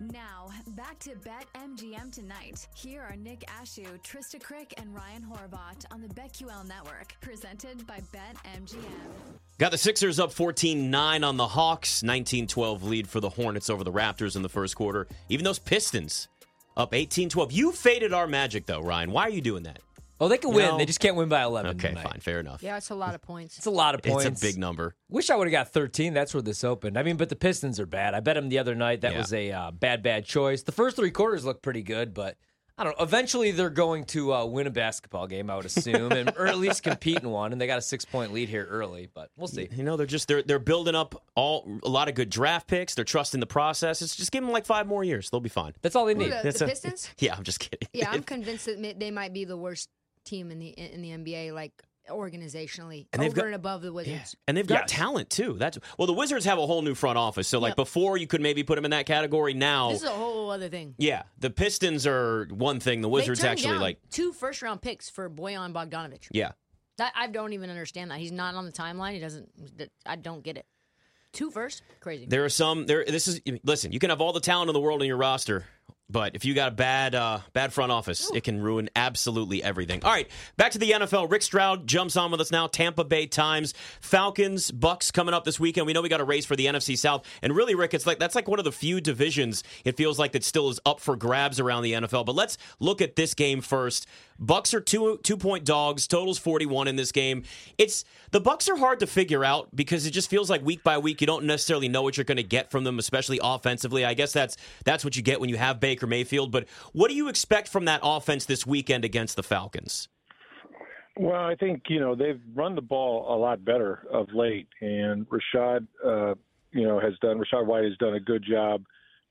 Now, back to Bet MGM tonight. Here are Nick Ashew, Trista Crick, and Ryan Horvat on the BetQL network, presented by Bet MGM. Got the Sixers up 14 9 on the Hawks, 19 12 lead for the Hornets over the Raptors in the first quarter. Even those Pistons up 18 12. You faded our magic, though, Ryan. Why are you doing that? Oh, they can win. No. They just can't win by 11. Okay, tonight. fine. Fair enough. Yeah, it's a lot of points. It's a lot of points. It's a big number. Wish I would have got 13. That's where this opened. I mean, but the Pistons are bad. I bet them the other night. That Yeah. was a uh, bad, bad choice. The first three quarters looked pretty good, but I don't know. Eventually, they're going to uh, win a basketball game, I would assume, and or at least compete in one. And they got a six point lead here early, but we'll see. You know, they're just they're they're building up all a lot of good draft picks. They're trusting the process. It's just give them like five more years. They'll be fine. That's all they Who, need. the, That's the a- Pistons? Yeah, I'm just kidding. Yeah, I'm convinced that ma- they might be the worst team in the in the NBA, like organizationally, And they've over got- and above the Wizards. And they've got Yes. talent too. That's well, the Wizards have a whole new front office. So like Yep. before, you could maybe put them in that category. Now, This is a whole other thing. yeah, the Pistons are one thing. The Wizards turned actually down like two first round picks for Bojan Bogdanovic. yeah. That, I don't even understand that. He's not on the timeline. He doesn't. I don't get it. Two first, crazy. There are some there. This is listen. You can have all the talent in the world in your roster, but if you got a bad uh, bad front office, it can ruin absolutely everything. All right, back to the NFL. Rick Stroud jumps on with us now. Tampa Bay Times, Falcons, Bucks coming up this weekend. We know we got a race for the NFC South, and really, Rick, it's like that's like one of the few divisions it feels like that still is up for grabs around the NFL. But let's look at this game first. Bucks are two two point dogs. Totals forty one in this game. It's the Bucks are hard to figure out because it just feels like week by week you don't necessarily know what you're going to get from them, especially offensively. I guess that's that's what you get when you have Baker Mayfield. But what do you expect from that offense this weekend against the Falcons? Well, I think you know they've run the ball a lot better of late, and Rachaad, uh, you know, has done. Rachaad White has done a good job,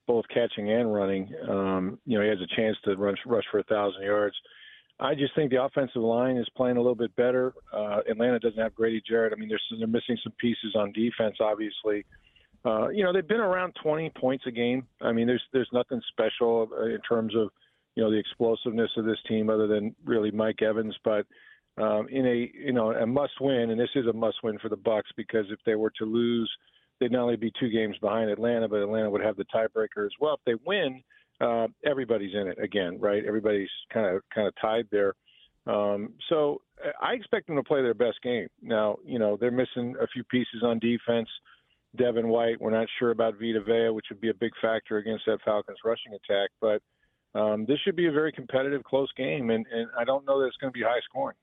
both catching and running. Um, you know, he has a chance to rush, rush for a thousand yards. I just think the offensive line is playing a little bit better. Uh, Atlanta doesn't have Grady Jarrett. I mean, they're they're missing some pieces on defense, obviously. Uh, you know, they've been around 20 points a game. I mean, there's there's nothing special uh, in terms of you know the explosiveness of this team, other than really Mike Evans, but um, in a you know a must win, and this is a must win for the Bucks because if they were to lose, they'd not only be two games behind Atlanta, but Atlanta would have the tiebreaker as well. If they win, uh, everybody's in it again, right? Everybody's kind of kind of tied there. Um, so I expect them to play their best game. Now, you know they're missing a few pieces on defense. Devin White, we're not sure about Vita Vea, which would be a big factor against that Falcons rushing attack, but um, this should be a very competitive, close game, and, and I don't know that it's going to be high scoring.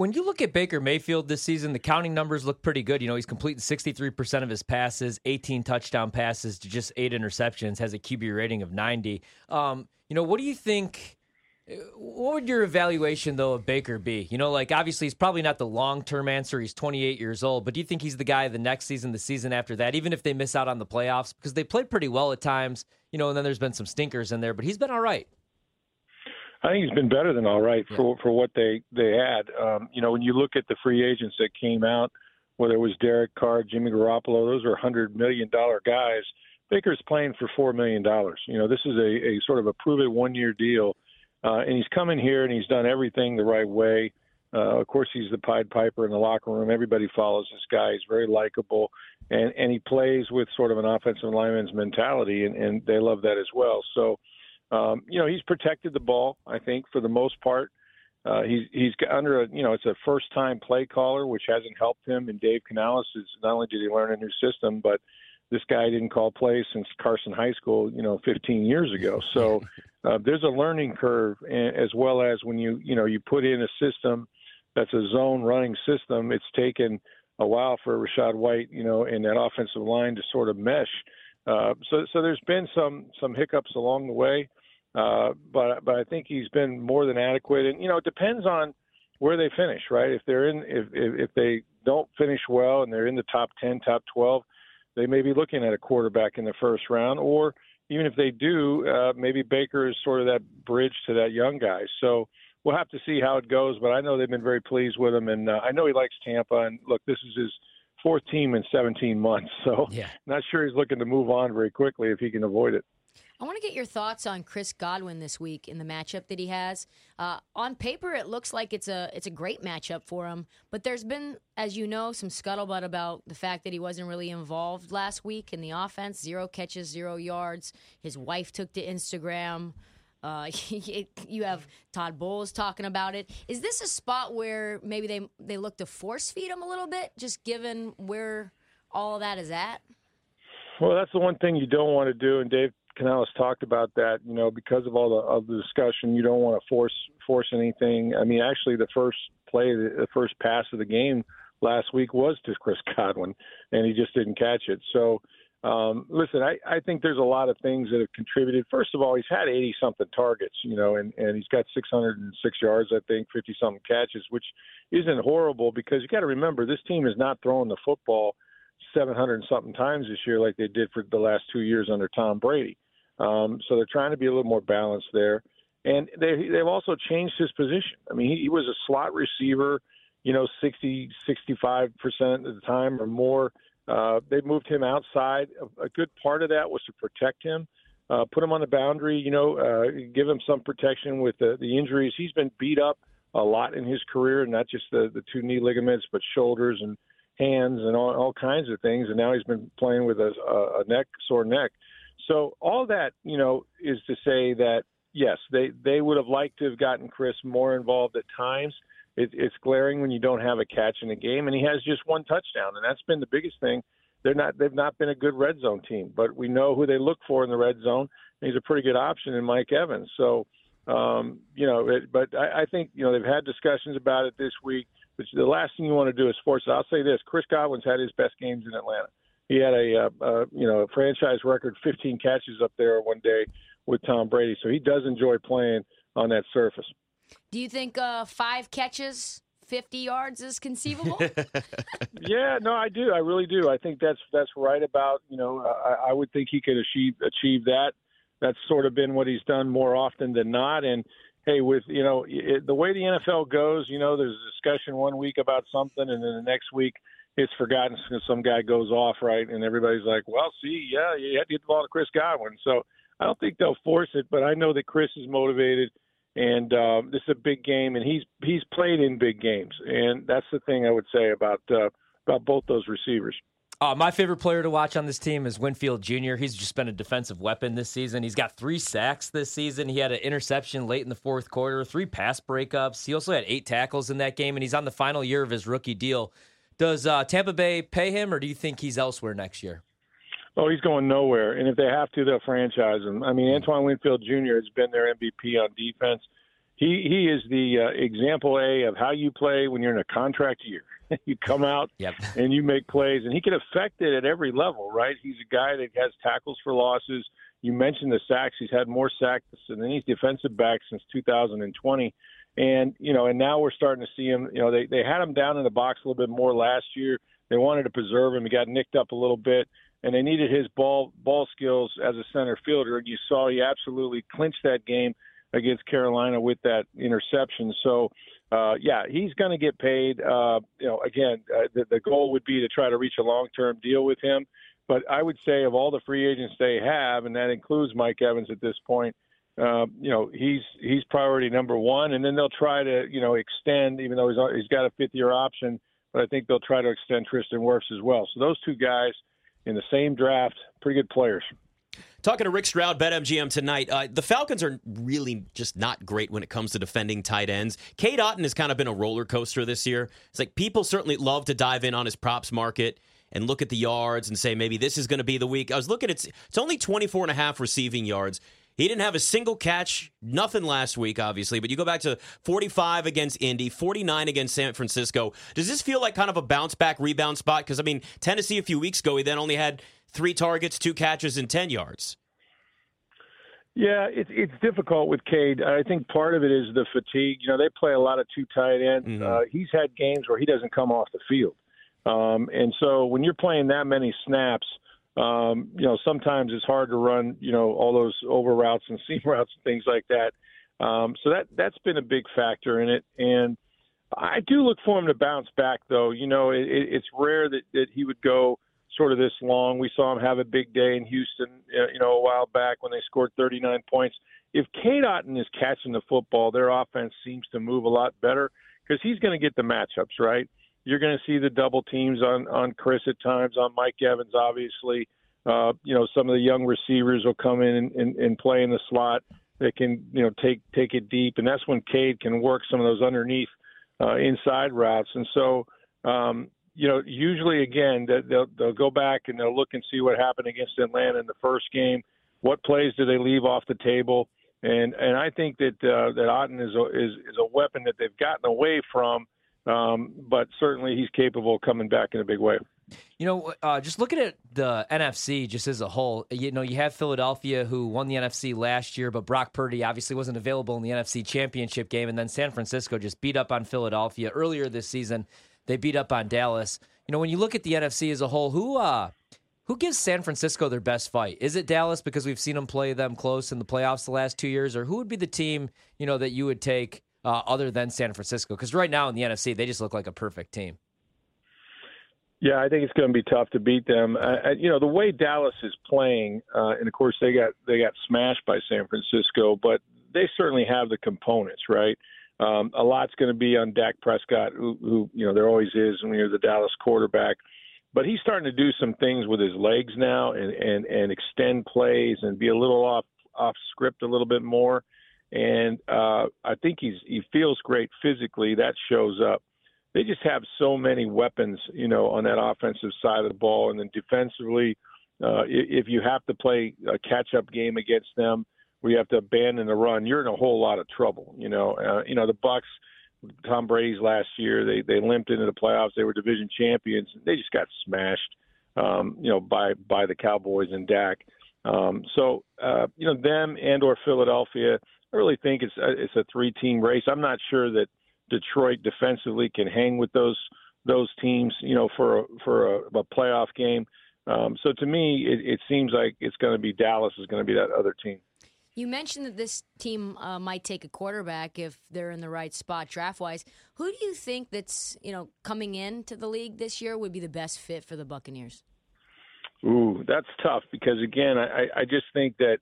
When you look at Baker Mayfield this season, the counting numbers look pretty good. You know, he's completing 63% of his passes, 18 touchdown passes to just eight interceptions, has a QB rating of 90. Um, you know, what do you think? What would your evaluation, though, of Baker be? You know, like obviously he's probably not the long term answer. He's 28 years old, but do you think he's the guy the next season, the season after that, even if they miss out on the playoffs? Because they played pretty well at times, you know, and then there's been some stinkers in there, but he's been all right. I think he's been better than all right for for what they they had. Um, you know, when you look at the free agents that came out, whether it was Derek Carr, Jimmy Garoppolo, those are hundred million dollar guys. Baker's playing for four million dollars. You know, this is a, a sort of a prove it one year deal, uh, and he's come in here and he's done everything the right way. Uh, of course, he's the Pied Piper in the locker room. Everybody follows this guy. He's very likable, and and he plays with sort of an offensive lineman's mentality, and, and they love that as well. So um, you know, he's protected the ball, I think, for the most part. Uh, he's he's under a you know it's a first time play caller, which hasn't helped him. And Dave Canales is not only did he learn a new system, but this guy didn't call plays since Carson High School, you know, 15 years ago. So uh, there's a learning curve, as well as when you you know you put in a system that's a zone running system. It's taken a while for Rachaad White, you know, and that offensive line to sort of mesh. Uh, so so there's been some some hiccups along the way. Uh, but but I think he's been more than adequate, and you know it depends on where they finish, right? If they're in, if if, if they don't finish well and they're in the top ten, top twelve, they may be looking at a quarterback in the first round, or even if they do, uh, maybe Baker is sort of that bridge to that young guy. So we'll have to see how it goes. But I know they've been very pleased with him, and uh, I know he likes Tampa. And look, this is his fourth team in 17 months, so Yeah. not sure he's looking to move on very quickly if he can avoid it. I want to get your thoughts on Chris Godwin this week in the matchup that he has. Uh, on paper, it looks like it's a it's a great matchup for him, but there's been, as you know, some scuttlebutt about the fact that he wasn't really involved last week in the offense. Zero catches, zero yards. His wife took to Instagram. Uh, you have Todd Bowles talking about it. Is this a spot where maybe they they look to force feed him a little bit, just given where all that is at? Well, that's the one thing you don't want to do, and Dave Canales talked about that. You know, because of all the of the discussion, you don't want to force force anything. I mean, actually, the first play, the first pass of the game last week was to Chris Godwin, and he just didn't catch it. So, um, listen, I, I think there's a lot of things that have contributed. First of all, he's had 80 something targets, you know, and, and he's got 606 yards, I think, 50 something catches, which isn't horrible because you got to remember this team is not throwing the football 700 something times this year like they did for the last two years under Tom Brady. Um, so they're trying to be a little more balanced there. And they, they've also changed his position. I mean, he, he was a slot receiver, you know, 60, 65% of the time or more. Uh, they moved him outside. A, a good part of that was to protect him, uh, put him on the boundary, you know, uh, give him some protection with the, the injuries. He's been beat up a lot in his career, not just the, the two knee ligaments, but shoulders and hands and all, all kinds of things. And now he's been playing with a, a neck, sore neck. So all that, you know, is to say that yes, they they would have liked to have gotten Chris more involved at times. It, it's glaring when you don't have a catch in a game, and he has just one touchdown, and that's been the biggest thing. They're not they've not been a good red zone team, but we know who they look for in the red zone. And he's a pretty good option in Mike Evans. So, um, you know, it, but I, I think you know they've had discussions about it this week. But the last thing you want to do is force it. I'll say this: Chris Godwin's had his best games in Atlanta he had a uh, uh, you know a franchise record 15 catches up there one day with Tom Brady. So he does enjoy playing on that surface. Do you think uh, five catches, 50 yards is conceivable? yeah, no, I do. I really do. I think that's that's right about you know I, I would think he could achieve achieve that. That's sort of been what he's done more often than not. And hey, with you know it, the way the NFL goes, you know, there's a discussion one week about something, and then the next week it's forgotten because some guy goes off right, and everybody's like, "Well, see, yeah, you had to get the ball to Chris Godwin." So I don't think they'll force it, but I know that Chris is motivated, and um, this is a big game, and he's he's played in big games, and that's the thing I would say about uh, about both those receivers. Uh, my favorite player to watch on this team is Winfield Jr. He's just been a defensive weapon this season. He's got three sacks this season. He had an interception late in the fourth quarter, three pass breakups. He also had eight tackles in that game, and he's on the final year of his rookie deal. Does uh, Tampa Bay pay him, or do you think he's elsewhere next year? Oh, he's going nowhere. And if they have to, they'll franchise him. I mean, Antoine Winfield Jr. has been their MVP on defense. He he is the uh, example A of how you play when you're in a contract year. you come out yep. and you make plays, and he can affect it at every level. Right? He's a guy that has tackles for losses. You mentioned the sacks. He's had more sacks than any defensive back since 2020. And you know, and now we're starting to see him. You know, they they had him down in the box a little bit more last year. They wanted to preserve him. He got nicked up a little bit, and they needed his ball ball skills as a center fielder. And you saw he absolutely clinched that game against Carolina with that interception. So, uh, yeah, he's going to get paid. Uh, you know, again, uh, the, the goal would be to try to reach a long term deal with him. But I would say of all the free agents they have, and that includes Mike Evans at this point, uh, you know, he's he's priority number one, and then they'll try to you know extend, even though he's he's got a fifth year option, but I think they'll try to extend Tristan Wirfs as well. So those two guys in the same draft, pretty good players. Talking to Rick Stroud, BetMGM tonight. Uh, the Falcons are really just not great when it comes to defending tight ends. Cade Otton has kind of been a roller coaster this year. It's like people certainly love to dive in on his props market and look at the yards and say maybe this is going to be the week. I was looking at it's only 24 and a half receiving yards. He didn't have a single catch, nothing last week, obviously, but you go back to 45 against Indy, 49 against San Francisco. Does this feel like kind of a bounce back rebound spot? Because, I mean, Tennessee a few weeks ago, he then only had three targets, two catches, and 10 yards. Yeah, it's it's difficult with Cade. I think part of it is the fatigue. You know, they play a lot of two tight ends. Mm-hmm. Uh, he's had games where he doesn't come off the field, um, and so when you're playing that many snaps, um, you know, sometimes it's hard to run, you know, all those over routes and seam routes and things like that. Um, so that that's been a big factor in it, and I do look for him to bounce back. Though, you know, it, it's rare that that he would go sort of this long. We saw him have a big day in Houston, uh, you know, a while back when they scored 39 points. If Cade Otton is catching the football, their offense seems to move a lot better because he's going to get the matchups right. You're going to see the double teams on on Chris at times, on Mike Evans, obviously. Uh, you know, some of the young receivers will come in and, and, and play in the slot. They can, you know, take take it deep, and that's when Cade can work some of those underneath uh, inside routes. And so, um, you know, usually again they'll they'll go back and they'll look and see what happened against Atlanta in the first game. What plays do they leave off the table? And and I think that uh, that Otton is a, is is a weapon that they've gotten away from, um, but certainly he's capable of coming back in a big way. You know, uh, just looking at the NFC just as a whole, you know, you have Philadelphia who won the NFC last year, but Brock Purdy obviously wasn't available in the NFC Championship game, and then San Francisco just beat up on Philadelphia earlier this season. They beat up on Dallas. You know, when you look at the NFC as a whole, who uh, who gives San Francisco their best fight? Is it Dallas because we've seen them play them close in the playoffs the last two years, or who would be the team you know that you would take uh, other than San Francisco? Because right now in the NFC, they just look like a perfect team. Yeah, I think it's going to be tough to beat them. You know, the way Dallas is playing, uh, and of course they got they got smashed by San Francisco, but they certainly have the components, right? Um, a lot's going to be on Dak Prescott, who, who you know there always is when you're the Dallas quarterback. But he's starting to do some things with his legs now, and and and extend plays and be a little off off script a little bit more. And uh, I think he's he feels great physically. That shows up they just have so many weapons, you know, on that offensive side of the ball, and then defensively, uh, if you have to play a catch-up game against them, where you have to abandon the run, you're in a whole lot of trouble. You know, uh, you know the Bucks, Tom Brady's last year, they they limped into the playoffs. They were division champions. They just got smashed, um, you know, by by the Cowboys and Dak. Um, so, uh, you know, them and or Philadelphia, I really think it's a, it's a three-team race. I'm not sure that Detroit defensively can hang with those those teams, you know, for a, for a, a playoff game. Um, so to me, it, it seems like it's going to be Dallas is going to be that other team. You mentioned that this team uh, might take a quarterback if they're in the right spot draft wise. Who do you think that's you know coming into the league this year would be the best fit for the Buccaneers? Ooh, that's tough because again, I, I just think that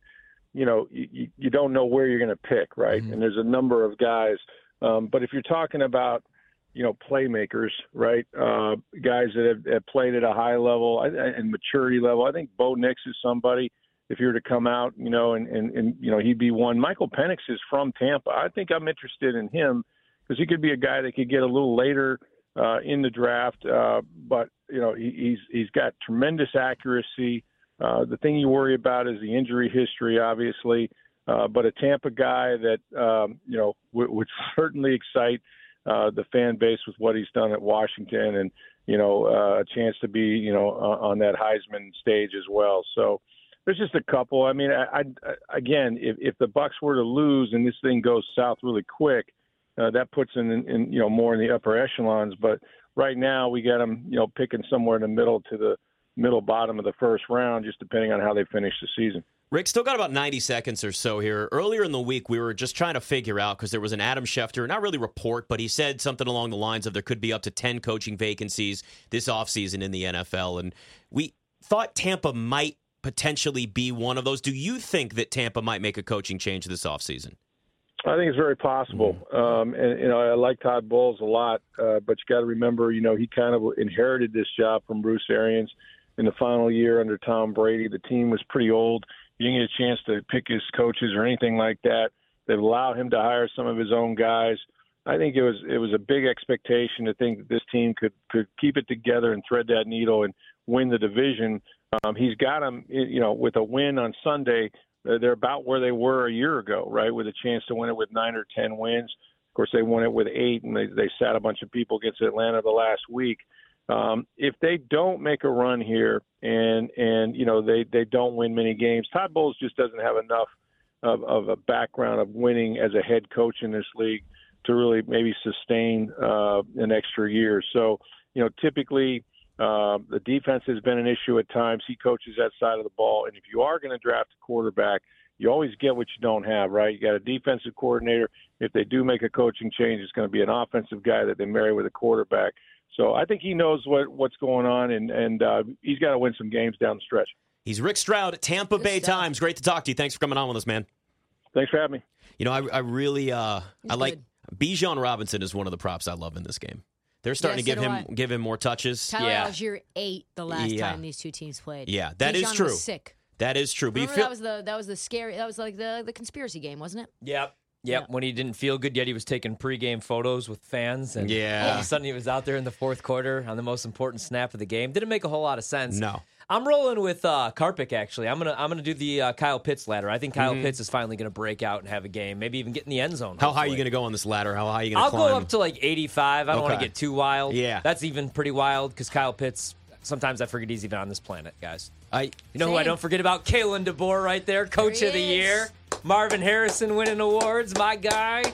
you know you, you don't know where you're going to pick, right? Mm-hmm. And there's a number of guys um, but if you're talking about, you know, playmakers, right? Uh, guys that have, have played at a high level and maturity level, I think Bo Nix is somebody. If you were to come out, you know, and, and, and you know, he'd be one. Michael Penix is from Tampa. I think I'm interested in him because he could be a guy that could get a little later uh, in the draft. Uh, but you know, he, he's he's got tremendous accuracy. Uh, the thing you worry about is the injury history, obviously. Uh, but a Tampa guy that um, you know w- would certainly excite uh, the fan base with what he's done at Washington, and you know uh, a chance to be you know on that Heisman stage as well. So there's just a couple. I mean, I, I again, if, if the Bucks were to lose and this thing goes south really quick, uh, that puts them in, in you know more in the upper echelons. But right now we got them you know picking somewhere in the middle to the middle bottom of the first round, just depending on how they finish the season. Rick, still got about 90 seconds or so here. Earlier in the week, we were just trying to figure out because there was an Adam Schefter, not really report, but he said something along the lines of there could be up to 10 coaching vacancies this offseason in the NFL. And we thought Tampa might potentially be one of those. Do you think that Tampa might make a coaching change this offseason? I think it's very possible. Mm-hmm. Um, and, you know, I like Todd Bowles a lot, uh, but you got to remember, you know, he kind of inherited this job from Bruce Arians in the final year under Tom Brady. The team was pretty old he didn't get a chance to pick his coaches or anything like that. They've allowed him to hire some of his own guys. I think it was it was a big expectation to think that this team could could keep it together and thread that needle and win the division. Um, he's got them, you know, with a win on Sunday. They're about where they were a year ago, right? With a chance to win it with nine or ten wins. Of course, they won it with eight, and they they sat a bunch of people against Atlanta the last week. Um, if they don't make a run here and and you know they they don't win many games, Todd Bowles just doesn't have enough of, of a background of winning as a head coach in this league to really maybe sustain uh, an extra year. So you know typically. Uh, the defense has been an issue at times. He coaches that side of the ball, and if you are going to draft a quarterback, you always get what you don't have, right? You got a defensive coordinator. If they do make a coaching change, it's going to be an offensive guy that they marry with a quarterback. So I think he knows what what's going on, and and uh, he's got to win some games down the stretch. He's Rick Stroud at Tampa Good Bay stuff. Times. Great to talk to you. Thanks for coming on with us, man. Thanks for having me. You know, I, I really uh, I like good. Bijan Robinson is one of the props I love in this game. They're starting Yeah, to give do him I. give him more touches. Tyler Yeah. Allgeier ate the last Yeah. time these two teams played. Yeah, that is Bijan true. Was sick. That is true. But Remember feel that was the that was the scary that was like the the conspiracy game, wasn't it? Yep. Yep. Yeah. When he didn't feel good yet, he was taking pregame photos with fans, and Yeah. all of a sudden he was out there in the fourth quarter on the most important snap of the game. Didn't make a whole lot of sense. No. I'm rolling with uh, Karpik. Actually, I'm gonna I'm gonna do the uh, Kyle Pitts ladder. I think Kyle Mm-hmm. Pitts is finally gonna break out and have a game. Maybe even get in the end zone. how high are you going to go on this ladder? How high are you going to score? I'll climb? go up to like 85. I don't want to get too wild. Yeah. that's even pretty wild because Kyle Pitts. Sometimes I forget he's even on this planet, guys. I You know who I don't forget about? Kalen DeBoer right there, Coach There of the is. Year. Marvin Harrison winning awards, my guy.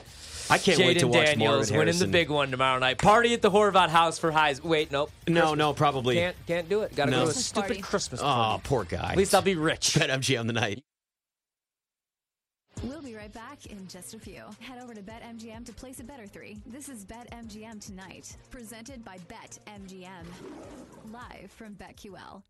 I can't wait to watch Daniels Marvin winning Harrison. the big one tomorrow night. Party at the Horvat House for highs. Wait, nope. No, no, probably. Can't can't do it. Got to No. go to a Christmas stupid party. Christmas Oh, poor guy. At least I'll be rich. Bet MGM tonight. We'll be right back in just a few. Head over to BetMGM to place a better three. This is BetMGM Tonight, presented by BetMGM. Live from BetQL.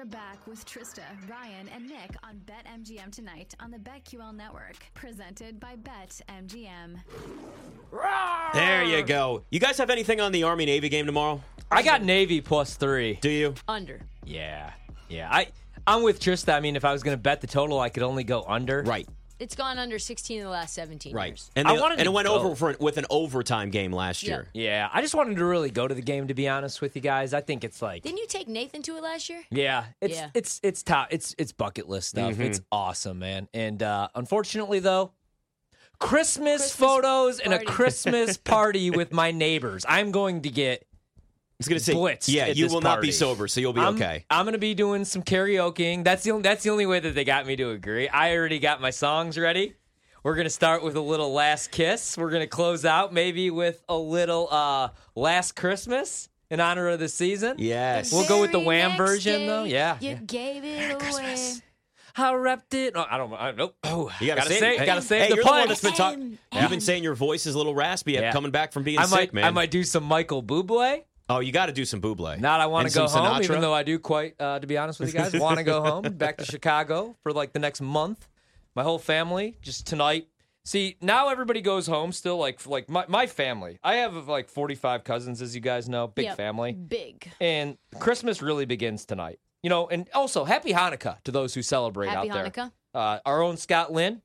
We're back with Trista, Ryan, and Nick on BetMGM Tonight on the BetQL Network, presented by BetMGM. There you go. You guys have anything on the Army Navy game tomorrow? I got Navy plus three. Do you? Under. Yeah, yeah. I I'm with Trista. I mean, if I was going to bet the total, I could only go under. Right, It's gone under 16 in the last 17 right. years. And, I wanted and to it went go. over for, with an overtime game last Yeah. year. Yeah, I just wanted to really go to the game. To be honest with you guys, I think it's like Didn't you take Nathan to it last year? Yeah, it's Yeah. it's it's top. It's it's bucket list stuff. Mm-hmm. It's awesome, man. And uh, unfortunately, though, Christmas, Christmas photos and a. Christmas party with my neighbors. I'm going to get. I was going to say, Blitzed yeah, at you this will not be sober, so you'll be I'm, okay. I'm going to be doing some karaokeing. That's the only, that's the only way that they got me to agree. I already got my songs ready. We're gonna start with a little last kiss. We're gonna close out maybe with a little uh, last Christmas in honor of the season. Yes. We'll go with the Wham next version, though. Yeah, You yeah. gave it away. Christmas. I wrapped it. Oh, I don't. I don't. Oh, You gotta, gotta save, say. Gotta save hey, the you're the one punch. that's been talking. M, You've been saying your voice is a little raspy Yeah. coming back from being I sick, might. man. I might do some Michael Bublé. Oh, you got to do some Buble. Not I want to go home, Sinatra? even though I do quite. Uh, to be honest with you guys, want to go home back to Chicago for like the next month. My whole family just tonight. See, now everybody goes home still. Like like my my family. I have like forty five cousins, as you guys know, big Yep. family. Big. And Christmas really begins tonight. You know, and also happy Hanukkah to those who celebrate Happy out there. Hanukkah. Uh, our own Scott Lynn,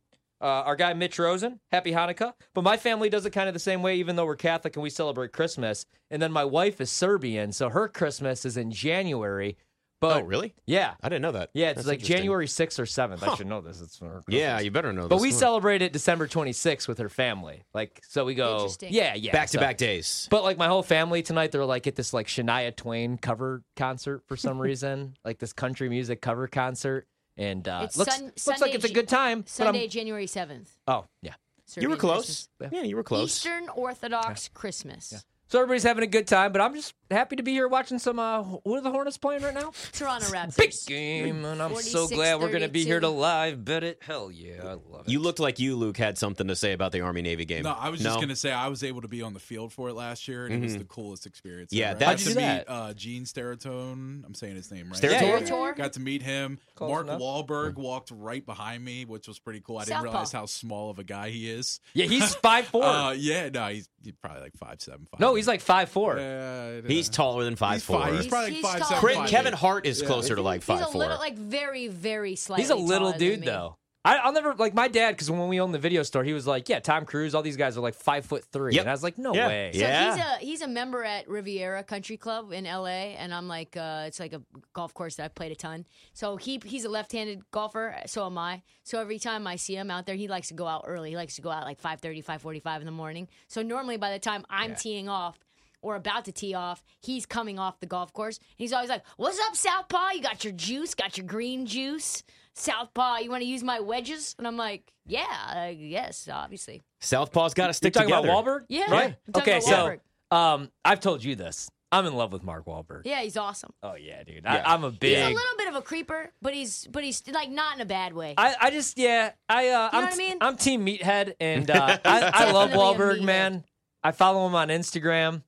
uh, our guy Mitch Rosen, happy Hanukkah. But my family does it kind of the same way, even though we're Catholic and we celebrate Christmas. And then my wife is Serbian, so her Christmas is in January. But Oh, really? Yeah. I didn't know that. Yeah, it's That's like. January 6th or 7th. I should know this. It's for Yeah, you better know this. But we Come on. celebrate it December 26th with her family. Like, so we go. Interesting. Yeah, yeah. back to so- back days. but like my whole family tonight, they're like at this like Shania Twain cover concert for some reason, like this country music cover concert, and uh, It's looks Sun- looks Sunday, like it's a good time. Sunday, January 7th. oh yeah. You were close. Christmas. Yeah, you were close. Eastern Orthodox Christmas. So everybody's having a good time, but I'm just happy to be here watching some. Uh, who are the Hornets playing right now? Toronto Raptors. Big game, and I'm so glad we're gonna be here to live bet it. Hell yeah, I love it. You looked like you, Luke, had something to say about the Army Navy game. No, I was just gonna say I was able to be on the field for it last year, and it was the coolest experience. Yeah, ever. that's- I How'd got you to do meet that? uh, Gene Steratone. I'm saying his name right. Steratore? Yeah, yeah, Steratore? Got to meet him. Close Mark enough. Wahlberg walked right behind me, which was pretty cool. I didn't Southpaw. realize how small of a guy he is. yeah, he's five four. Uh, yeah, no, he's, he's probably like five seven. No, he's like five four. Uh, He's taller than five he's four. Five, he's He's- probably he's like five taller seven. Cri- than five, me. Kevin Hart is Yeah. closer to like He's five a four. little, like very, very slightly. He's a little taller than dude me. though. I, I'll never like my dad because when we owned the video store, he was like, "Yeah, Tom Cruise, all these guys are like five foot three. Yep. and I was like, "No Yeah. way." So Yeah. he's a he's a member at Riviera Country Club in LA, and I'm like, uh, it's like a golf course that I've played a ton. So he he's a left-handed golfer, so am I. So every time I see him out there, he likes to go out early. He likes to go out like 5:30, 5:45 in the morning. So normally by the time I'm teeing off, or about to tee off, he's coming off the golf course. He's always like, "What's up, Southpaw? You got your juice? Got your green juice? Southpaw, you want to use my wedges?" And I'm like, "Yeah, uh, yes, obviously." Southpaw's got to You're stick talking together. about Wahlberg? Yeah. Right? I'm talking Okay, about so Wahlberg. um, I've told you this. I'm in love with Mark Wahlberg. Yeah, he's awesome. Oh yeah, dude. Yeah. I, I'm a big. He's a little bit of a creeper, but he's but he's like not in a bad way. I, I just yeah I uh, I'm what I mean? I'm Team Meathead and uh, I, I love Definitely a Wahlberg meathead. man. I follow him on Instagram.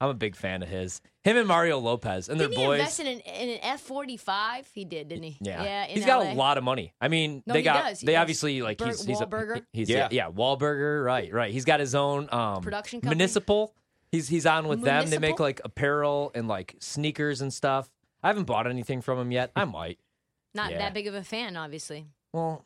I'm a big fan of his. Him and Mario Lopez and Didn't their he boys. invest in an, in an F forty five? He did, didn't he? yeah, yeah. In he's got LA. a lot of money. I mean, No, they he got does. He they does. obviously like Ber- he's he's Wahlburger? a he's Yeah. yeah yeah Wahlburger right right. He's got his own um Production company? municipal. He's he's on with them. They make like apparel and like sneakers and stuff. I haven't bought anything from him yet. I might. Not Yeah. that big of a fan, obviously. Well,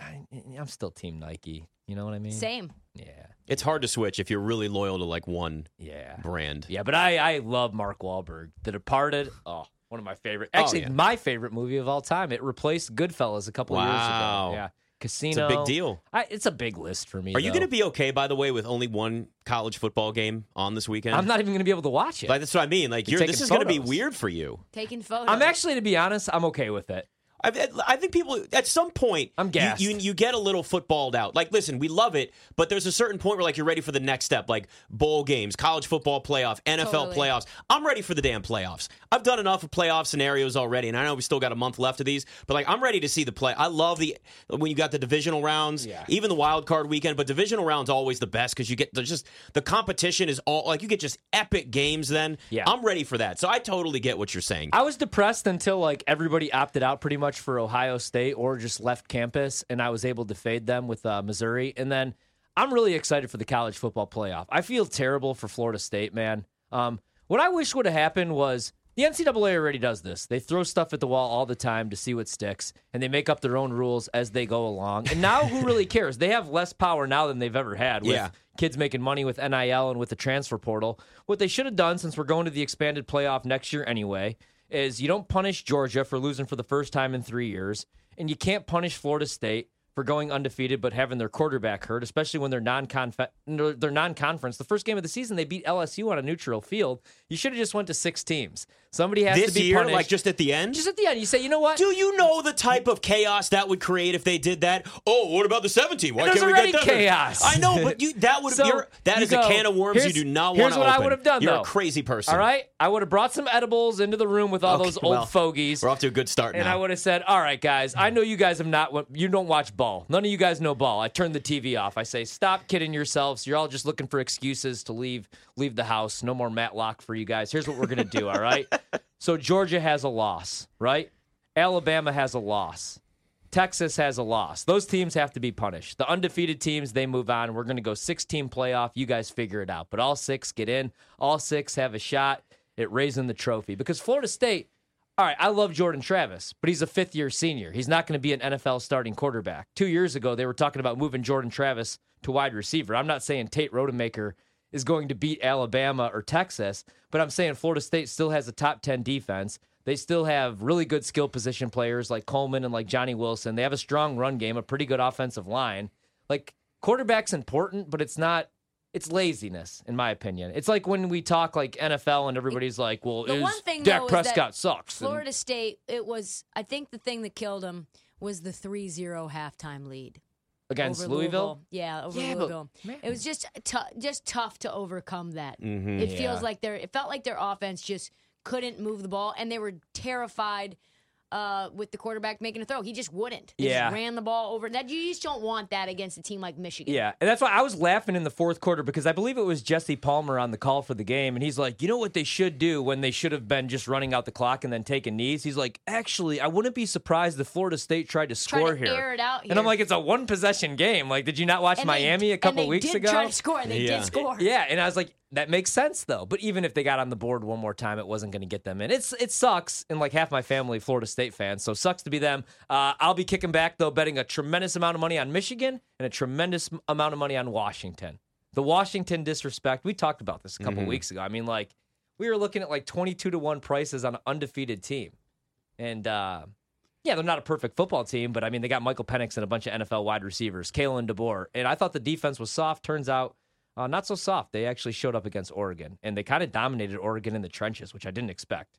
I, I'm still Team Nike. You know what I mean? Same. Yeah, It's hard to switch if you're really loyal to like one yeah. brand. Yeah, but I, I love Mark Wahlberg. The Departed, oh, one of my favorite. Oh, Actually, yeah. my favorite movie of all time. It replaced Goodfellas a couple years Wow. ago. Yeah, Casino. It's a big deal. I, it's a big list for me. Are you going to be okay, by the way, with only one college football game on this weekend? I'm not even going to be able to watch it. Like that's what I mean. Like You're you're, this is going to be weird for you. Taking photos. I'm actually, to be honest, I'm okay with it. I, I think people at some point I'm you- You, you get a little footballed out. Like, listen, we love it, but there's a certain point where like you're ready for the next step, like bowl games, college football playoff, NFL Totally. playoffs. I'm ready for the damn playoffs. I've done enough of playoff scenarios already, and I know we still got a month left of these, but like I'm ready to see the play. I love the when you got the divisional rounds, Yeah. even the wild card weekend, but divisional rounds always the best because you get there's just the competition is all like you get just epic games. Then Yeah. I'm ready for that. So I totally get what you're saying. I was depressed until like everybody opted out pretty much for Ohio State or just left campus, and I was able to fade them with uh, Missouri. And then I'm really excited for the college football playoff. I feel terrible for Florida State, man. Um, what I wish would have happened was the NCAA already does this. They throw stuff at the wall all the time to see what sticks, and they make up their own rules as they go along. And now, who really cares? They have less power now than they've ever had. With Yeah. kids making money with NIL and with the transfer portal. What they should have done, since we're going to the expanded playoff next year anyway, is you don't punish Georgia for losing for the first time in three years, and you can't punish Florida State for going undefeated but having their quarterback hurt, especially when they're non they're non-conference. The first game of the season, they beat LSU on a neutral field. You should have just went to six teams. Somebody has this to be year, punished. like just at the end, just at the end, you say, you know what? Do you know the type of chaos that would create if they did that? Oh, what about the 17? Why can't we get that? chaos. I know, but you that would So, that is go, a can of worms you do not want here's to what I would have done, You're though. a crazy person. All right, I would have brought some edibles into the room with all Okay, those old well, fogies. We're off to a good start And now. I would have said, "All right, guys, I know you guys have not. You don't watch ball. None of you guys know ball." I turn the TV off. I say, "Stop kidding yourselves. You're all just looking for excuses to leave leave the house. No more Matlock for you guys. Here's what we're gonna do. All right. So Georgia has a loss, right? Alabama has a loss. Texas has a loss. Those teams have to be punished. The undefeated teams, they move on. We're going to go six team playoff. You guys figure it out. But all six get in. All six have a shot at raising the trophy. Because Florida State, all right, I love Jordan Travis, but he's a fifth year senior. He's not going to be an NFL starting quarterback. Two years ago, they were talking about moving Jordan Travis to wide receiver. I'm not saying Tate Rodemaker is going to beat Alabama or Texas, but I'm saying Florida State still has a top 10 defense. They still have really good skill position players like Coleman and like Johnny Wilson. They have a strong run game, a pretty good offensive line. Like quarterback's important, but it's not it's laziness in my opinion. It's like when we talk like NFL and everybody's like, "Well, The is one thing, Dak though, is that Prescott sucks." And- Florida State, it was, I think the thing that killed him was the 3 0 halftime lead. against over Louisville. Yeah, over Yeah, Louisville. man. It was just tou just tough to overcome that. Mhm. It Yeah. feels like their it felt like their offense just couldn't move the ball and they were terrified uh, with the quarterback making a throw. He just wouldn't. They Yeah. just ran the ball over. That you just don't want that against a team like Michigan. Yeah, and that's why I was laughing in the fourth quarter because I believe it was Jesse Palmer on the call for the game, and he's like, "You know what they should do when they should have been just running out the clock and then taking knees?" He's like, "Actually, I wouldn't be surprised if Florida State tried to score to here." air it out And I'm like, "It's a one possession game. Like, did you not watch And they- Miami a and couple they weeks ago?" Try to score. They Yeah. did score. Yeah, and I was like, that makes sense though. But even if they got on the board one more time, it wasn't going to get them in. It's it sucks, and like half my family Florida State fans, so sucks to be them. Uh, I'll be kicking back though, betting a tremendous amount of money on Michigan and a tremendous amount of money on Washington. The Washington disrespect. We talked about this a couple weeks ago. I mean, like we were looking at like twenty-two to one prices on an undefeated team, and. uh yeah, they're not a perfect football team, but I mean, they got Michael Penix and a bunch of NFL wide receivers, Kalen DeBoer. And I thought the defense was soft. Turns out uh, not so soft. They actually showed up against Oregon, and they kind of dominated Oregon in the trenches, which I didn't expect.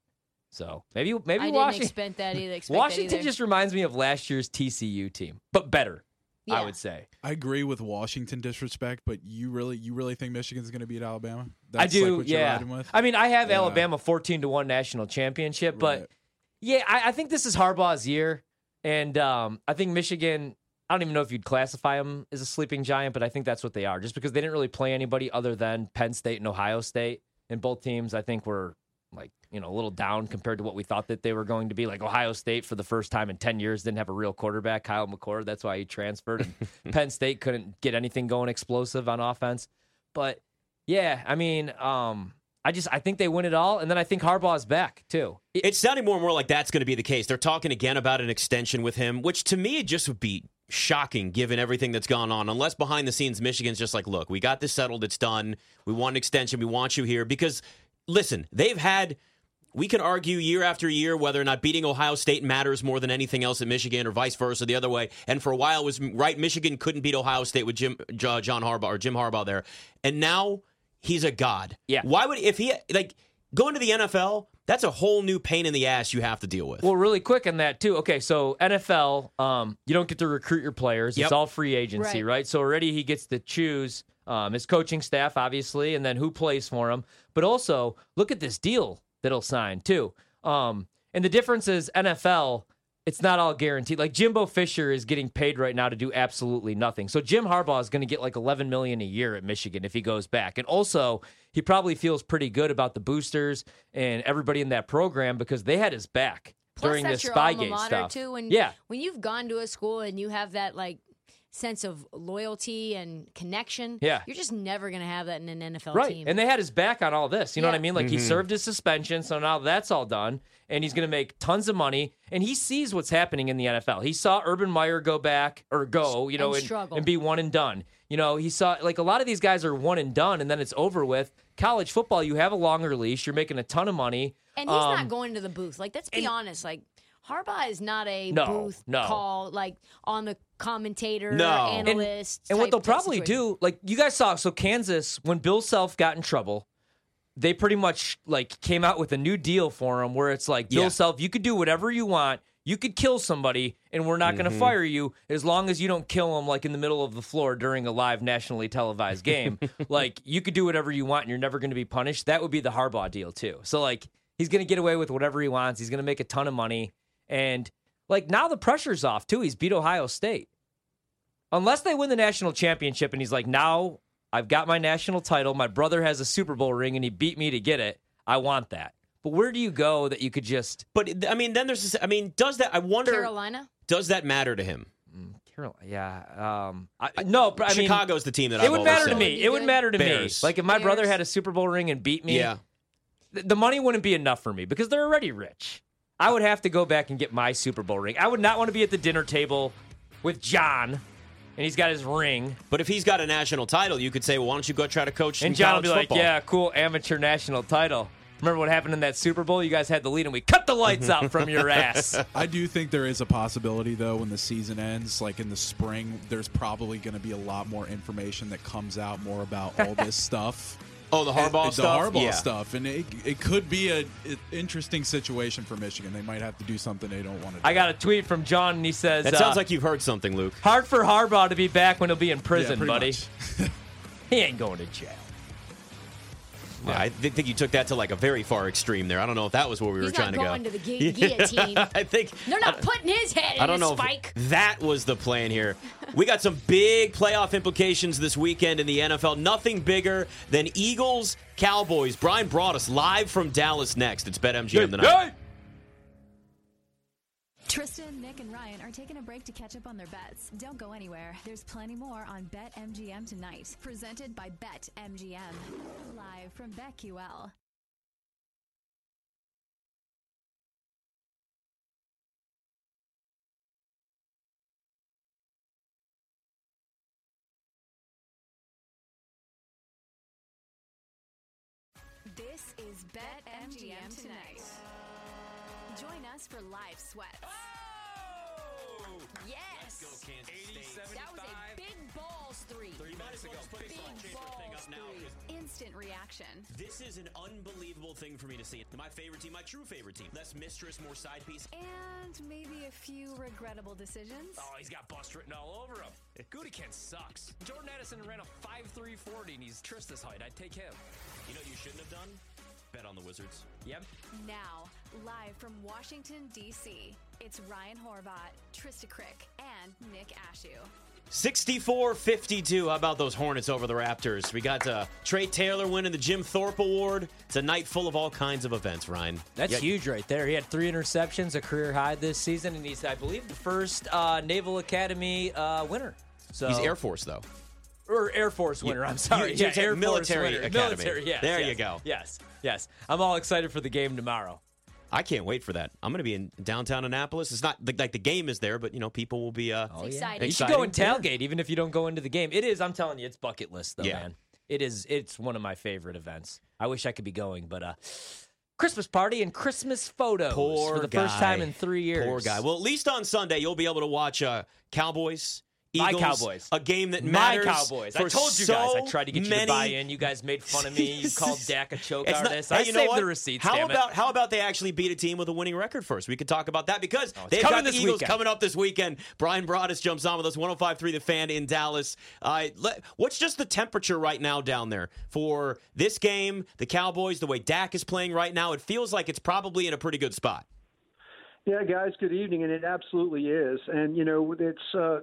So maybe maybe I didn't Washington, expect that either. Expect that Washington either. just reminds me of last year's TCU team, but better. I would say. I agree with Washington disrespect, but you really you really think Michigan's going to beat Alabama? I do. Like what you're yeah. with? I mean, I have Yeah. Alabama fourteen to one national championship, but Right. yeah, I, I think this is Harbaugh's year, and um, I think Michigan. I don't even know if you'd classify them as a sleeping giant, but I think that's what they are, just because they didn't really play anybody other than Penn State and Ohio State, and both teams I think were like you know a little down compared to what we thought that they were going to be. Like Ohio State for the first time in ten years didn't have a real quarterback, Kyle McCord. That's why he transferred. And Penn State couldn't get anything going explosive on offense, but yeah, I mean, um, I just I think they win it all, and then I think Harbaugh's back too. It- It's sounding more and more like that's going to be the case. They're talking again about an extension with him, which to me just would be shocking given everything that's gone on. Unless behind the scenes, Michigan's just like, look, we got this settled. It's done. We want an extension. We want you here. Because, listen, they've had. We can argue year after year whether or not beating Ohio State matters more than anything else at Michigan or vice versa, the other way. And for a while, it was right. Michigan couldn't beat Ohio State with Jim John Harbaugh or Jim Harbaugh there, and now he's a god. Yeah. Why would if he like going to the NFL? That's a whole new pain in the ass you have to deal with. Well, really quick on that too. Okay, so NFL, um, you don't get to recruit your players. Yep. It's all free agency, Right. right? So already he gets to choose um, his coaching staff, obviously, and then who plays for him. But also look at this deal that he'll sign too. Um, and the difference is NFL. It's not all guaranteed. Like Jimbo Fisher is getting paid right now to do absolutely nothing. So Jim Harbaugh is going to get like 11 million a year at Michigan if he goes back. And also, he probably feels pretty good about the boosters and everybody in that program because they had his back Plus, during this Spygate stuff. too. When yeah, when you've gone to a school and you have that like sense of loyalty and connection, Yeah. you're just never gonna have that in an NFL right. team. And they had his back on all this. You know what I mean? Like he served his suspension, so now that's all done, and he's going to make tons of money. And he sees what's happening in the NFL. He saw Urban Meyer go back or go, you know, And and, and be one and done. You know, he saw like a lot of these guys are one and done, and then it's over with. College football, you have a longer leash. You're making a ton of money. And he's Um, not going to the booth. Like, let's be and- honest. Like, Harbaugh is not a No, booth no. call, like on the commentator, No. Analyst. And, what they'll probably situation. do, like you guys saw, so Kansas, when Bill Self got in trouble, they pretty much like came out with a new deal for him where it's like Bill Yeah. Self, you could do whatever you want. You could kill somebody, and we're not going to mm-hmm. fire you as long as you don't kill them like in the middle of the floor during a live nationally televised game. like you could do whatever you want, and you're never going to be punished. That would be the Harbaugh deal too. So like he's going to get away with whatever he wants. He's going to make a ton of money, and like now the pressure's off too. He's beat Ohio State unless they win the national championship and he's like, now I've got my national title. My brother has a Super Bowl ring and he beat me to get it. I want that. But where do you go that you could just But I mean, then there's this. I mean, does that? I wonder. Carolina. Does that matter to him? Carol? Yeah. Um. I, no, but I mean, Chicago's the team that it I've would always matter to me. It would good. matter to Bears. me. Like if my brother had a Super Bowl ring and beat me, Yeah. th- the money wouldn't be enough for me because they're already rich. I would have to go back and get my Super Bowl ring. I would not want to be at the dinner table with John, and he's got his ring, But if he's got a national title, you could say, well, why don't you go try to coach and some John would college be football? like, "Yeah, cool, amateur national title." Remember what happened in that Super Bowl? You guys had the lead, and we cut the lights mhm. out from your ass. I do think there is a possibility, though, when the season ends, like in the spring, there's probably going to be a lot more information that comes out more about all this stuff. Oh, the Harbaugh And- stuff. The Harbaugh yeah. stuff, and it, it could be a, an interesting situation for Michigan. They might have to do something they don't want to. do. I got a tweet from John, and he says, That sounds uh, like you've heard something, Luke. hard for Harbaugh to be back when he'll be in prison, pretty buddy. He ain't going to jail." Yeah, I thi- think you took that to like a very far extreme there. I don't know if that was where we He's were trying not to going go. to the gu- guillotine. I think They're not putting his head in I don't a know spike. if that was the plan here. We got some big playoff implications this weekend in the NFL. Nothing bigger than Eagles Cowboys. Brian brought us live from Dallas next. It's BetMGM tonight. Tristan, Nick, and Ryan are taking a break to catch up on their bets. Don't go anywhere. There's plenty more on BetMGM tonight. Presented by BetMGM. Live from BetQL. This is BetMGM tonight. Join us for live sweats. Oh! Yes. That was a big balls three. Big balls now. 'cause Instant reaction. This is an unbelievable thing for me to see. My favorite team, my true favorite team. Less mistress, more side piece. And maybe a few regrettable decisions. Oh, he's got bust written all over him. Gudikin sucks. Jordan Addison ran a 5'340 and he's Trista's height. I'd take him. You know what you shouldn't have done? Bet on the Wizards. Yep. Now, live from Washington, D.C., it's Ryan Horvat, Trysta Krick, and Nick Ashew. 64 52. How about those Hornets over the Raptors? We got uh, Trey Taylor winning the Jim Thorpe Award. It's a night full of all kinds of events, Ryan. That's Yeah, huge right there. He had three interceptions, a career high this season, and he's, I believe, the first uh, Naval Academy uh, winner. So He's Air Force, though. or Air Force winner. I'm sorry, you- yeah, Air military Force winner. academy. Military, yes, There yes, you go. Yes, yes. I'm all excited for the game tomorrow. I can't wait for that. I'm going to be in downtown Annapolis. It's not like the game is there, but you know, people will be. Uh, It's exciting. You should go and tailgate, even if you don't go into the game. It is. I'm telling you, it's bucket list though, Yeah. man. It is. It's one of my favorite events. I wish I could be going, but uh, Christmas party and Christmas photos Poor for the guy. first time in three years. Poor guy. Well, at least on Sunday you'll be able to watch uh, Cowboys. My Cowboys. a game that matters. My matters. Cowboys. I told you guys. I tried to get you many- to buy in. You guys made fun of me. You called Dak a choke It's not- artist. hey, I you know saved what? the receipts. How damn it. about how about they actually beat a team with a winning record first? We could talk about that because Oh, they've coming got the Eagles weekend. coming up this weekend. Bryan Broaddus jumps on with us 105.3 The Fan in Dallas. Uh, let- what's just the temperature right now down there for this game? The Cowboys, the way Dak is playing right now, it feels like it's probably in a pretty good spot. Yeah, guys, good evening, and it absolutely is. And you know, it's uh,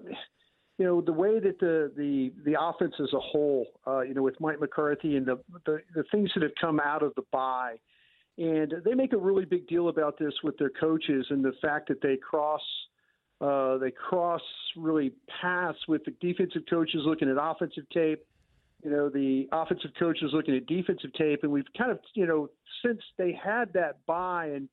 you know the way that the the the offense as a whole, uh, you know, with Mike McCarthy and the, the the things that have come out of the bye, and they make a really big deal about this with their coaches and the fact that they cross. Uh, they cross really paths with the defensive coaches looking at offensive tape, you know, the offensive coaches looking at defensive tape, and we've kind of, you know, since they had that buy and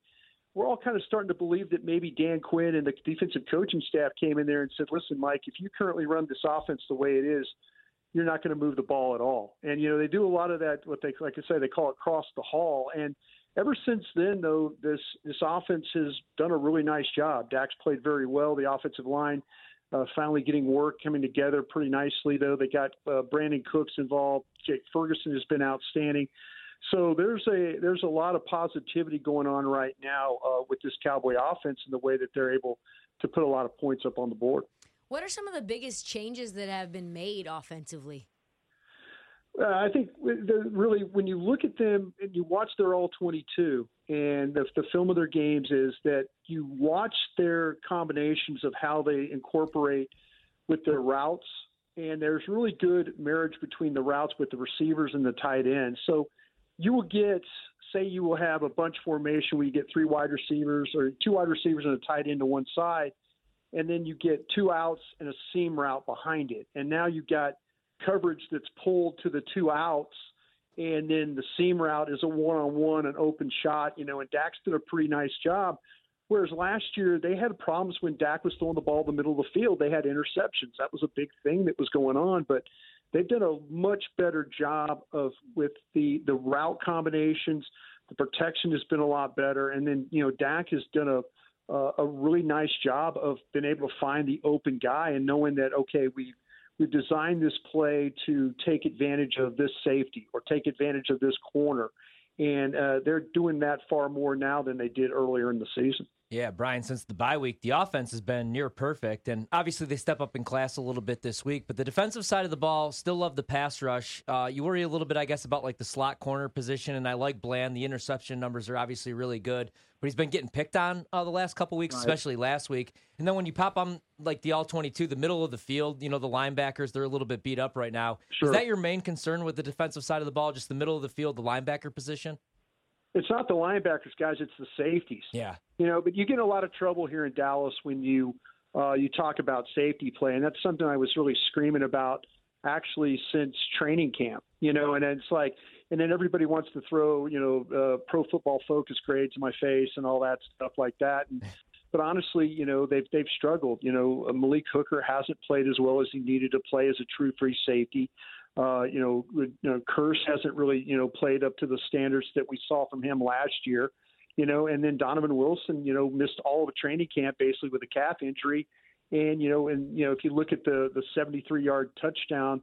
we're all kind of starting to believe that maybe Dan Quinn and the defensive coaching staff came in there and said, "Listen, Mike, if you currently run this offense the way it is, you're not going to move the ball at all." And you know they do a lot of that. What they like I say, they call it cross the hall. And ever since then, though, this this offense has done a really nice job. Dak's played very well. The offensive line. Uh, finally getting work coming together pretty nicely though they got uh, brandin cooks involved jake ferguson has been outstanding so there's a there's a lot of positivity going on right now uh, with this Cowboy offense and the way that they're able to put a lot of points up on the board. What are some of the biggest changes that have been made offensively? Uh, I think really when you look at them and you watch their all 22 and the, the film of their games is that you watch their combinations of how they incorporate with their routes and there's really good marriage between the routes with the receivers and the tight ends. So you will get say you will have a bunch formation where you get three wide receivers or two wide receivers and a tight end to one side and then you get two outs and a seam route behind it. And now you've got coverage that's pulled to the two outs, and then the seam route is a one on one, an open shot, you know, and Dax did a pretty nice job. Whereas last year they had problems when Dak was throwing the ball in the middle of the field. They had interceptions. That was a big thing that was going on, but they've done a much better job of with the the route combinations. The protection has been a lot better, and then you know Dak has done a uh, a really nice job of being able to find the open guy and knowing that okay we we've designed this play to take advantage of this safety or take advantage of this corner. And uh, they're doing that far more now than they did earlier in the season Yeah, Bryan, since the bye week, the offense has been near perfect. And obviously, they step up in class a little bit this week. But the defensive side of the ball, still love the pass rush. Uh, you worry a little bit, I guess, about like the slot corner position. And I like Bland. The interception numbers are obviously really good. But he's been getting picked on uh, the last couple weeks, especially last week. And then when you pop on like the all 22, the middle of the field, you know, the linebackers, they're a little bit beat up right now. Sure. Is that your main concern with the defensive side of the ball, just the middle of the field, the linebacker position? It's not the linebackers guys it's the safeties. Yeah. you know but you get in a lot of trouble here in dallas when you uh, you talk about safety play and that's something i was really screaming about actually since training camp you know and it's like and then everybody wants to throw you know uh, pro football focus grades in my face and all that stuff like that. And but honestly you know they've they've struggled. You know malik hooker hasn't played as well as he needed to play as a true free safety uh, you know, you know, Kearse hasn't really, you know, played up to the standards that we saw from him last year. You know, and then Donovan Wilson, you know, missed all of a training camp basically with a calf injury. And you know, and you know, if you look at the the 73 yard touchdown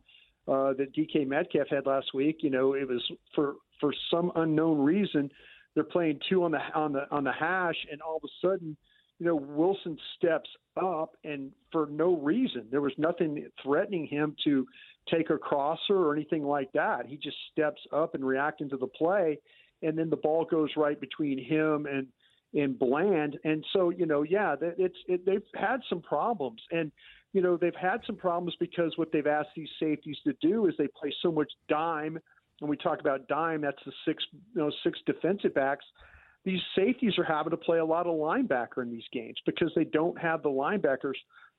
uh, that DK Metcalf had last week. You know, it was for for some unknown reason they're playing two on the on the on the hash, and all of a sudden, you know, Wilson steps up, and for no reason, there was nothing threatening him to take a crosser or anything like that. He just steps up and reacting to the play, and then the ball goes right between him and and Bland. And so, you know, yeah, it's it, they've had some problems, and you know they've had some problems because what they've asked these safeties to do is they play so much dime. When we talk about dime, that's the six you know six defensive backs. These safeties are having to play a lot of linebacker in these games because they don't have the linebackers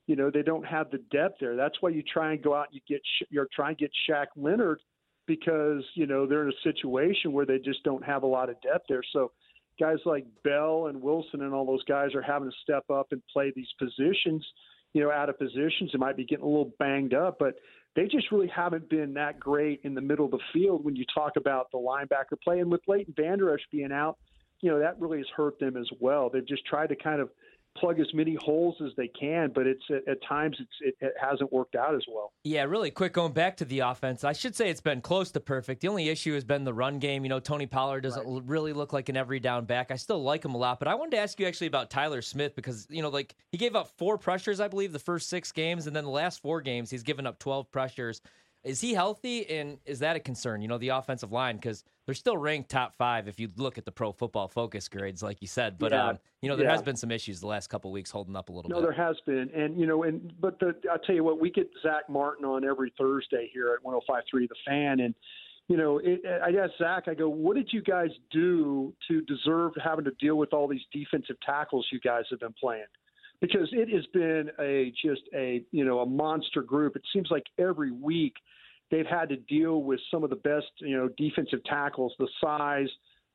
you know, they don't have the depth there. That's why you try and go out and you get you're trying to get Shaq Leonard because you know they're in a situation where they just don't have a lot of depth there. So guys like Bell and Wilson and all those guys are having to step up and play these positions, you know, out of positions. They might be getting a little banged up, but they just really haven't been that great in the middle of the field when you talk about the linebacker play. And with Leighton Vander Esch being out, you know, that really has hurt them as well. They've just tried to kind of – plug as many holes as they can, but it's at, at times it's, it, it, hasn't worked out as well. Yeah, really quick going back to the offense. I should say it's been close to perfect. The only issue has been the run game. You know, Tony Pollard doesn't right. really look like an every down back. I still like him a lot, but I wanted to ask you actually about Tyler Smith because you know, like he gave up four pressures, I believe, the first six games, and then the last four games he's given up twelve pressures. Is he healthy, and is that a concern? You know, the offensive line because they're still ranked top five if you look at the Pro Football Focus grades, like you said. But yeah. um, you know, there yeah. has been some issues the last couple weeks holding up a little no, bit. No, there has been, and you know, and but the I'll tell you what, we get Zack Martin on every Thursday here at 105.3 The Fan, and you know, it, I asked Zack, I go, what did you guys do to deserve having to deal with all these defensive tackles you guys have been playing? Because it has been a just a you know a monster group. It seems like every week they've had to deal with some of the best, you know, defensive tackles, the size,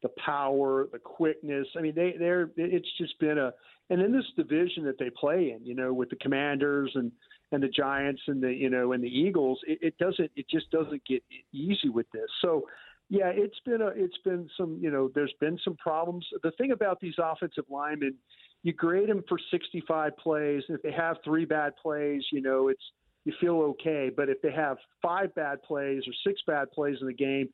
the power, the quickness. I mean, they they're it's just been a and in this division that they play in, you know, with the Commanders and and the Giants and the you know and the Eagles, it, it doesn't it just doesn't get easy with this. So yeah, it's been a it's been some you know there's been some problems. The thing about these offensive linemen, you grade them for 65 plays. If they have three bad plays, you know it's you feel okay. But if they have five bad plays or six bad plays in the game,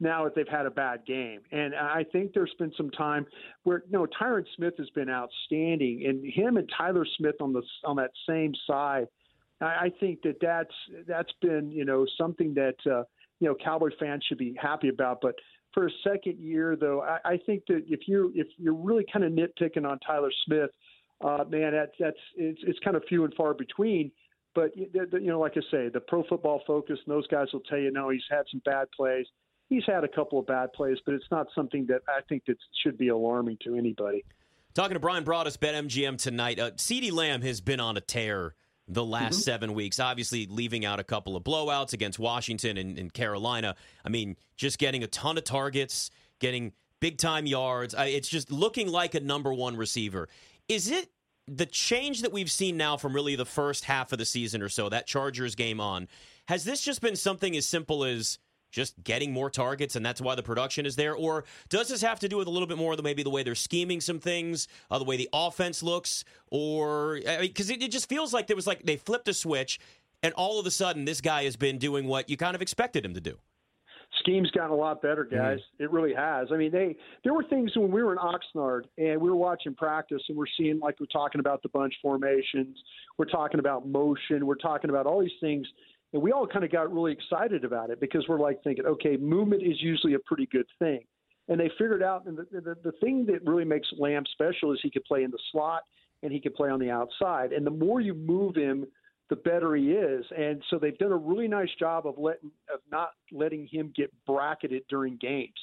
now that they've had a bad game. And I think there's been some time where no Tyron Smith has been outstanding, and him and Tyler Smith on the on that same side. I think that that's that's been you know something that uh, you know Cowboy fans should be happy about. But for a second year, though, I, I think that if you if you're really kind of nitpicking on Tyler Smith, uh, man, that, that's it's, it's kind of few and far between. But you know, like I say, the Pro Football Focus and those guys will tell you, no, he's had some bad plays. He's had a couple of bad plays, but it's not something that I think that should be alarming to anybody. Talking to Bryan Broaddus, BetMGM tonight. Uh, CeeDee Lamb has been on a tear the last mm-hmm. seven weeks. Obviously, leaving out a couple of blowouts against Washington and, and, Carolina. I mean, just getting a ton of targets, getting big time yards. I, it's just looking like a number one receiver. Is it the change that we've seen now from really the first half of the season or so, that Chargers game on, has this just been something as simple as just getting more targets and that's why the production is there? Or does this have to do with a little bit more than maybe the way they're scheming some things, uh, the way the offense looks? Or because I mean, it, it just feels like there was like they flipped a switch and all of a sudden this guy has been doing what you kind of expected him to do scheme's gotten a lot better, mm-hmm. guys. Mm-hmm. It really has. I mean, they there were things when we were in Oxnard and we were watching practice and we're seeing like we're talking about the bunch formations, we're talking about motion, we're talking about all these things, and we all kind of got really excited about it because we're like thinking, okay, movement is usually a pretty good thing. And they figured out, and the, the, the thing that really makes Lamb special is he could play in the slot and he could play on the outside. And the more you move him the better he is. And so they've done a really nice job of letting of not letting him get bracketed during games.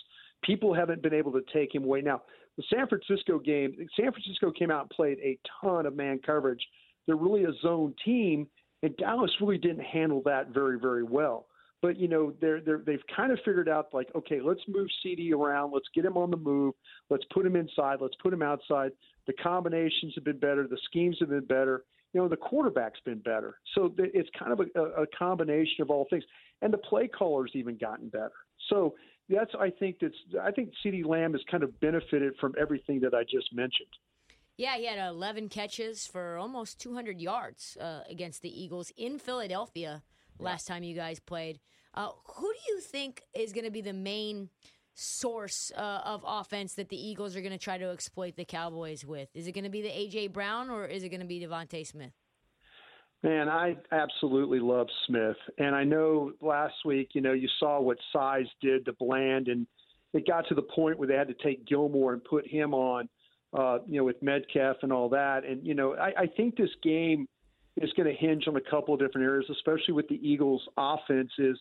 People haven't been able to take him away. Now, the San Francisco game, San Francisco came out and played a ton of man coverage. They're really a zone team, and Dallas really didn't handle that very, very well. But you know, they're, they're they've kind of figured out like, okay, let's move CeeDee around, let's get him on the move, let's put him inside, let's put him outside. The combinations have been better, the schemes have been better, you know, the quarterback's been better. So it's kind of a, a combination of all things. And the play caller's even gotten better. So that's, I think, that's, I think CeeDee Lamb has kind of benefited from everything that I just mentioned. Yeah, he had 11 catches for almost 200 yards uh, against the Eagles in Philadelphia last time you guys played. Uh, who do you think is going to be the main source uh, of offense that the Eagles are going to try to exploit the Cowboys with? Is it going to be the AJ Brown or is it going to be DeVonta Smith? Man, I absolutely love Smith, and I know last week, you know, you saw what size did to Bland, and it got to the point where they had to take Gilmore and put him on, uh, you know, with Metcalf and all that. And you know, I, I think this game is going to hinge on a couple of different areas, especially with the Eagles' offense. Is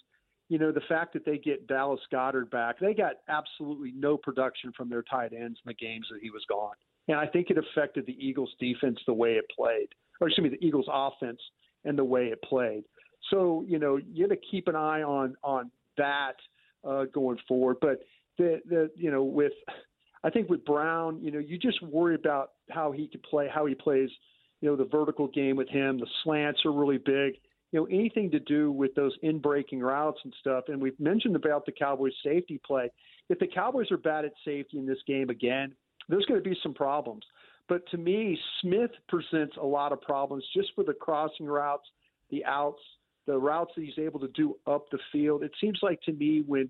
you know the fact that they get Dallas Goedert back, they got absolutely no production from their tight ends in the games that he was gone, and I think it affected the Eagles' defense the way it played or excuse me, the Eagles' offense and the way it played. So you know you got to keep an eye on on that uh, going forward. But the the you know with I think with Brown, you know you just worry about how he can play, how he plays. You know the vertical game with him, the slants are really big. You know anything to do with those in breaking routes and stuff. And we've mentioned about the Cowboys' safety play. If the Cowboys are bad at safety in this game again, there's going to be some problems. But to me, Smith presents a lot of problems just for the crossing routes, the outs, the routes that he's able to do up the field. It seems like to me when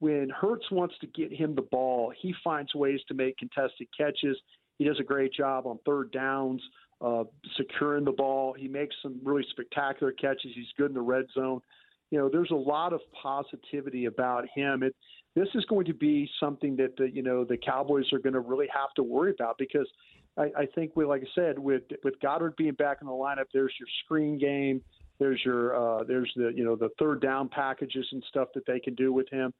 when Hurts wants to get him the ball, he finds ways to make contested catches. He does a great job on third downs, uh, securing the ball. He makes some really spectacular catches. He's good in the red zone. You know, there's a lot of positivity about him. It, this is going to be something that the you know the Cowboys are going to really have to worry about because I, I think we, like I said, with with Goedert being back in the lineup, there's your screen game, there's your uh, there's the you know the third down packages and stuff that they can do with him.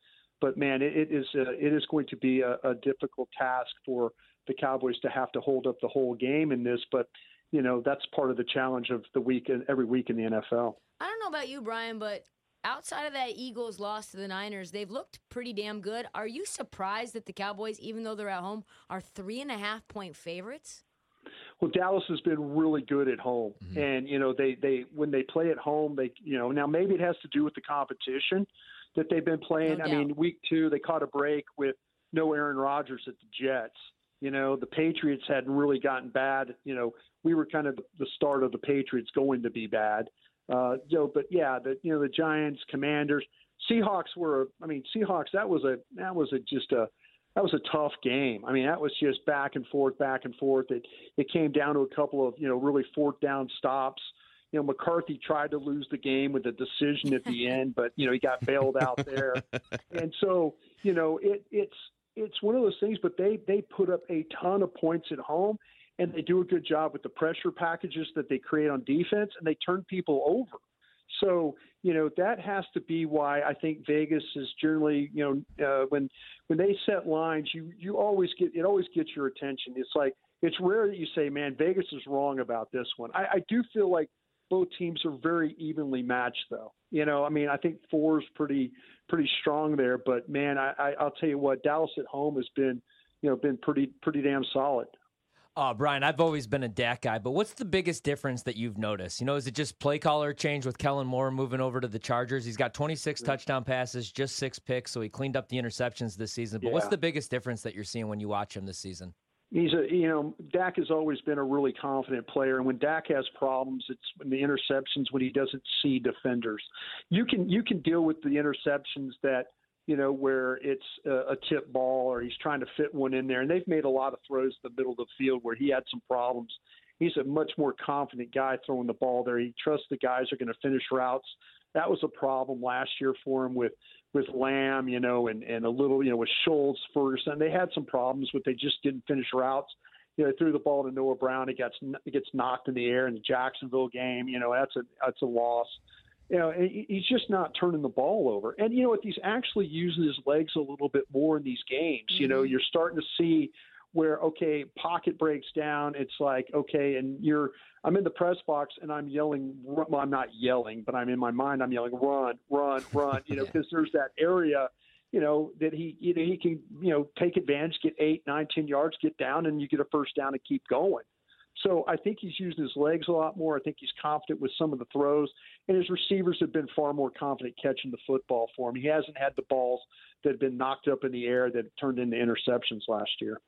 But man, it, it is uh, it is going to be a, a difficult task for the Cowboys to have to hold up the whole game in this. But you know that's part of the challenge of the week and every week in the NFL. I don't know about you, Bryan, but outside of that Eagles loss to the Niners, they've looked pretty damn good. Are you surprised that the Cowboys, even though they're at home, are three and a half point favorites? Well, Dallas has been really good at home, mm-hmm. and you know they they when they play at home, they you know now maybe it has to do with the competition that they've been playing. No I mean, week two they caught a break with no Aaron Rodgers at the Jets. You know, the Patriots hadn't really gotten bad. You know, we were kind of the start of the Patriots going to be bad. Uh, know, but yeah, the you know the Giants, Commanders, Seahawks were. I mean, Seahawks. That was a that was a just a that was a tough game. I mean, that was just back and forth, back and forth. It it came down to a couple of you know really fourth down stops. You know, McCarthy tried to lose the game with a decision at the end, but you know he got bailed out there. and so you know it it's it's one of those things. But they they put up a ton of points at home, and they do a good job with the pressure packages that they create on defense, and they turn people over. So you know that has to be why I think Vegas is generally you know uh, when when they set lines, you you always get it always gets your attention. It's like it's rare that you say, "Man, Vegas is wrong about this one." I, I do feel like both teams are very evenly matched, though. You know, I mean, I think four is pretty pretty strong there, but man, I, I I'll tell you what, Dallas at home has been you know been pretty pretty damn solid. Uh, Bryan, I've always been a Dak guy, but what's the biggest difference that you've noticed? You know, is it just play caller change with Kellen Moore moving over to the Chargers? He's got 26 touchdown passes, just six picks, so he cleaned up the interceptions this season. But yeah. what's the biggest difference that you're seeing when you watch him this season? He's a, you know, Dak has always been a really confident player, and when Dak has problems, it's when the interceptions when he doesn't see defenders. You can you can deal with the interceptions that you know, where it's a, tip ball or he's trying to fit one in there. And they've made a lot of throws to the middle of the field where he had some problems. He's a much more confident guy throwing the ball there. He trusts the guys are going to finish routes. That was a problem last year for him with with Lamb, you know, and and a little, you know, with Schultz, Ferguson. They had some problems, but they just didn't finish routes. You know, they threw the ball to Noah Brown. It gets it gets knocked in the air in the Jacksonville game. You know, that's a that's a loss you know, he's just not turning the ball over. And you know what? He's actually using his legs a little bit more in these games. Mm-hmm. You know, mm-hmm. you're starting to see where okay, pocket breaks down. It's like okay, and you're I'm in the press box and I'm yelling. Well, I'm not yelling, but I'm in my mind. I'm yelling, run, run, run. You know, because yeah. there's that area. You know that he you know he can you know take advantage, get eight, nine, ten yards, get down, and you get a first down and keep going. So I think he's using his legs a lot more. I think he's confident with some of the throws, and his receivers have been far more confident catching the football for him. He hasn't had the balls that have been knocked up in the air that turned into interceptions last year.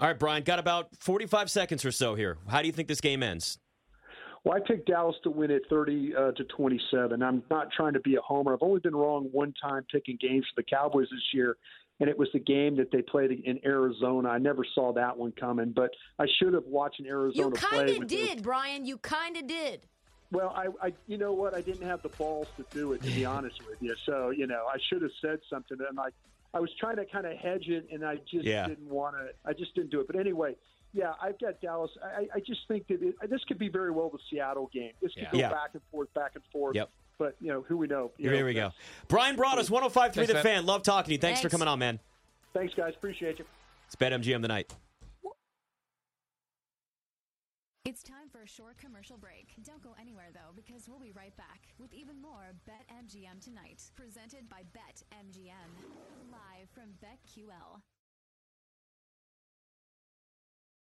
All right, Bryan, got about 45 seconds or so here. How do you think this game ends? Well, I picked Dallas to win it 30 uh, to 27. I'm not trying to be a homer. I've only been wrong one time picking games for the Cowboys this year, and it was the game that they played in Arizona. I never saw that one coming, but I should have watched an Arizona play. You kind of did, those- Bryan. You kind of did. Well, I, I, you know what? I didn't have the balls to do it, to be honest with you. So, you know, I should have said something, and I, I was trying to kind of hedge it, and I just Yeah. didn't want to. I just didn't do it. But anyway, yeah, I've got Dallas. I, I just think that it, this could be very well the Seattle game. This could Yeah. go Yeah. back and forth, back and forth. Yep. But you know, who we know. You Here know, we go. Bryan Broaddus, 105.3 Thanks, The man. Fan. Love talking to you. Thanks, for coming on, man. Thanks, guys. Appreciate you. It's BetMGM tonight. It's time for a short commercial break. Don't go anywhere though, because we'll be right back with even more Bet MGM tonight, presented by Bet MGM, live from BetQL.